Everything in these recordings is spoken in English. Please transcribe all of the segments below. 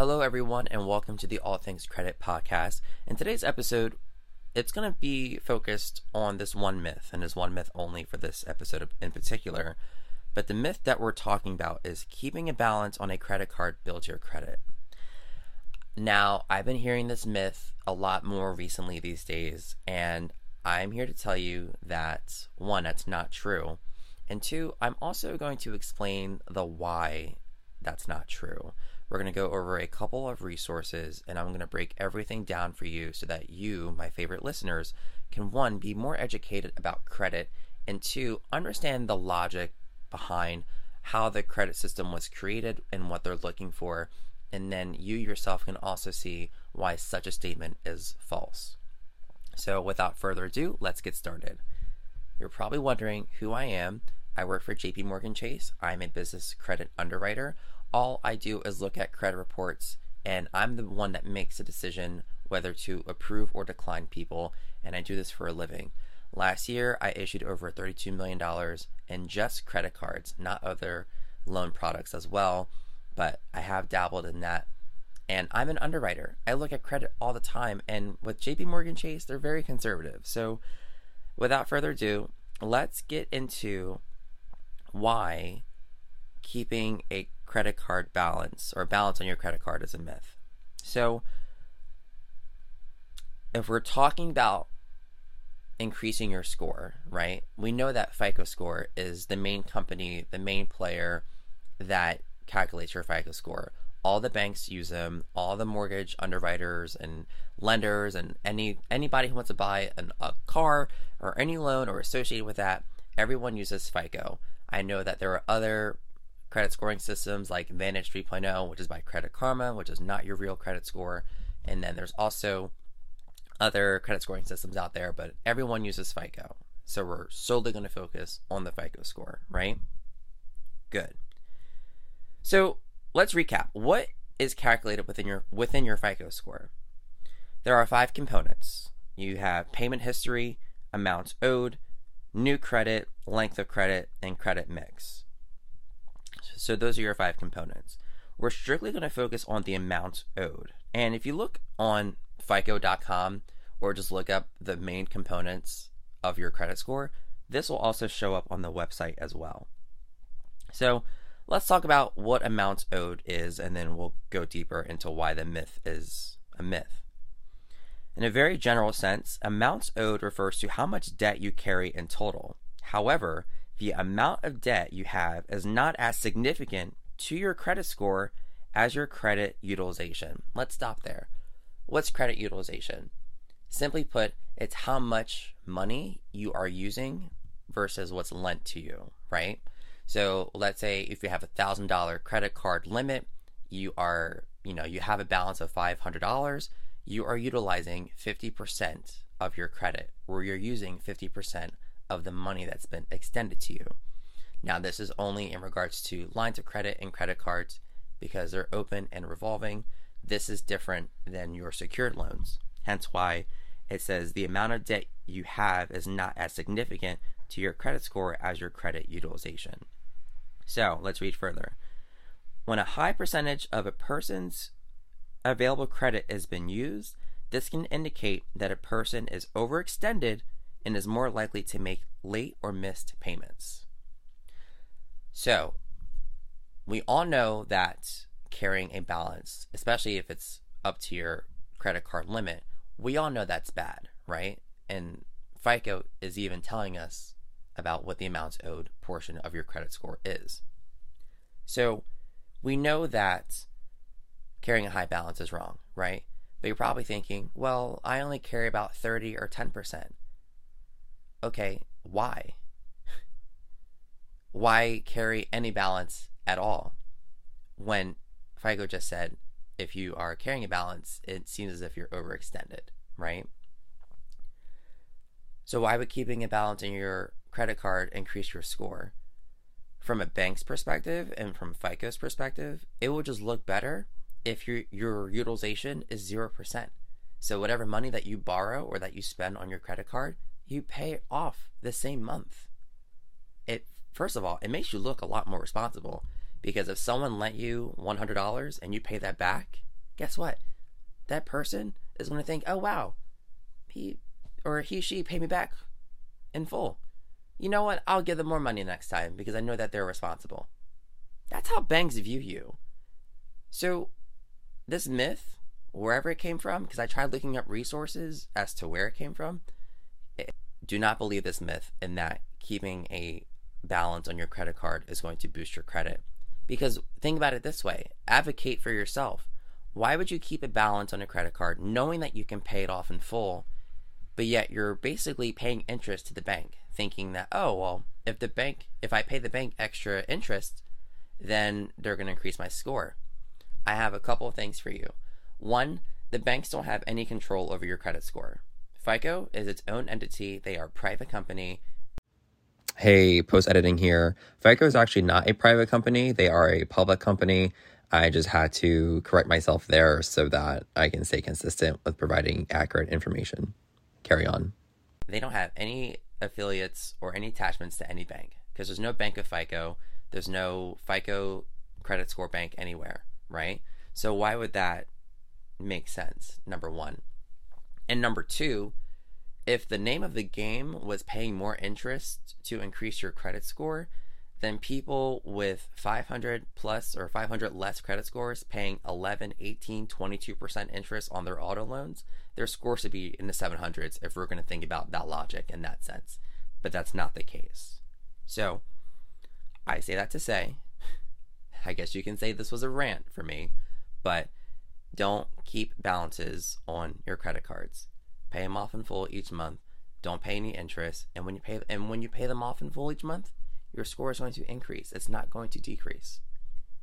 Hello, everyone, and welcome to the All Things Credit podcast. In today's episode, it's going to be focused on this one myth, and this one myth only for this episode in particular. But the myth that we're talking about is keeping a balance on a credit card builds your credit. Now, I've been hearing this myth a lot more recently these days, and I'm here to tell you that one, that's not true, and two, I'm also going to explain the why that's not true. We're going to go over a couple of resources and I'm going to break everything down for you so that you, my favorite listeners, can one, be more educated about credit, and two, understand the logic behind how the credit system was created and what they're looking for. And then you yourself can also see why such a statement is false. So, without further ado, let's get started. You're probably wondering who I am. I work for JP Morgan Chase. I'm a business credit underwriter all I do is look at credit reports and I'm the one that makes a decision whether to approve or decline people, and I do this for a living. Last year, I issued over $32 million in just credit cards, not other loan products as well, but I have dabbled in that. And I'm an underwriter. I look at credit all the time, and with JP Morgan Chase, they're very conservative. So, without further ado, let's get into why keeping a credit card balance or balance on your credit card is a myth. So, if we're talking about increasing your score, right? We know that FICO score is the main company, the main player that calculates your FICO score. All the banks use them, all the mortgage underwriters and lenders and any anybody who wants to buy an, a car or any loan or associated with that, everyone uses FICO. I know that there are other credit scoring systems like Vantage 3.0, which is by Credit Karma, which is not your real credit score. And then there's also other credit scoring systems out there, but everyone uses FICO. So we're solely going to focus on the FICO score, right? Good. So let's recap. What is calculated within your within your FICO score? There are five components. You have payment history, amounts owed, new credit, length of credit, and credit mix. So those are your five components. We're strictly going to focus on the amount owed. And if you look on FICO.com or just look up the main components of your credit score, this will also show up on the website as well. So let's talk about what amounts owed is, and then we'll go deeper into why the myth is a myth. In a very general sense, amounts owed refers to how much debt you carry in total. However, the amount of debt you have is not as significant to your credit score as your credit utilization. Let's stop there. What's credit utilization? Simply put, it's how much money you are using versus what's lent to you, right? So let's say if you have a thousand dollar credit card limit, you are, you know, you have a balance of five hundred dollars, you are utilizing fifty percent of your credit, or you're using fifty percent of the money that's been extended to you. Now, this is only in regards to lines of credit and credit cards because they're open and revolving. This is different than your secured loans. Hence, why it says the amount of debt you have is not as significant to your credit score as your credit utilization. So, let's read further. When a high percentage of a person's available credit has been used, this can indicate that a person is overextended and is more likely to make late or missed payments. So, we all know that carrying a balance, especially if it's up to your credit card limit, we all know that's bad, right? And FICO is even telling us about what the amounts owed portion of your credit score is. So, we know that carrying a high balance is wrong, right? But you're probably thinking, well, I only carry about 30 or 10% okay, why? why carry any balance at all when FICO just said if you are carrying a balance, it seems as if you're overextended, right? So, why would keeping a balance in your credit card increase your score? From a bank's perspective and from FICO's perspective, it will just look better if your, your utilization is 0%. So, whatever money that you borrow or that you spend on your credit card, you pay off the same month. It first of all, it makes you look a lot more responsible because if someone lent you $100 and you pay that back, guess what? That person is going to think, oh, wow, he or he, she paid me back in full. You know what? I'll give them more money next time because I know that they're responsible. That's how banks view you. So, this myth, wherever it came from, because I tried looking up resources as to where it came from, it, do not believe this myth in that keeping a balance on your credit card is going to boost your credit. Because think about it this way advocate for yourself. Why would you keep a balance on a credit card knowing that you can pay it off in full, but yet you're basically paying interest to the bank, thinking that, oh, well, if the bank, if I pay the bank extra interest, then they're going to increase my score. I have a couple of things for you. One, the banks don't have any control over your credit score. FICO is its own entity, they are a private company. Hey, post editing here. FICO is actually not a private company, they are a public company. I just had to correct myself there so that I can stay consistent with providing accurate information. Carry on. They don't have any affiliates or any attachments to any bank because there's no bank of FICO. There's no FICO credit score bank anywhere, right? So why would that make sense? Number one. And number two, if the name of the game was paying more interest to increase your credit score, then people with 500 plus or 500 less credit scores paying 11, 18, 22% interest on their auto loans, their score should be in the 700s if we're going to think about that logic in that sense. But that's not the case. So, I say that to say, I guess you can say this was a rant for me, but don't keep balances on your credit cards. Pay them off in full each month. Don't pay any interest, and when you pay and when you pay them off in full each month, your score is going to increase. It's not going to decrease.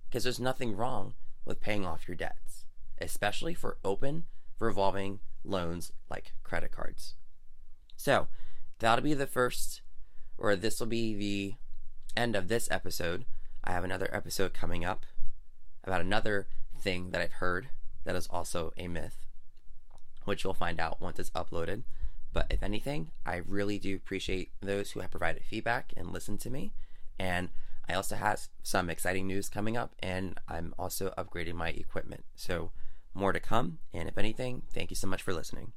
Because there's nothing wrong with paying off your debts, especially for open revolving loans like credit cards. So, that'll be the first, or this will be the end of this episode. I have another episode coming up about another thing that I've heard that is also a myth, which you'll find out once it's uploaded. But if anything, I really do appreciate those who have provided feedback and listened to me. And I also have some exciting news coming up, and I'm also upgrading my equipment. So, more to come. And if anything, thank you so much for listening.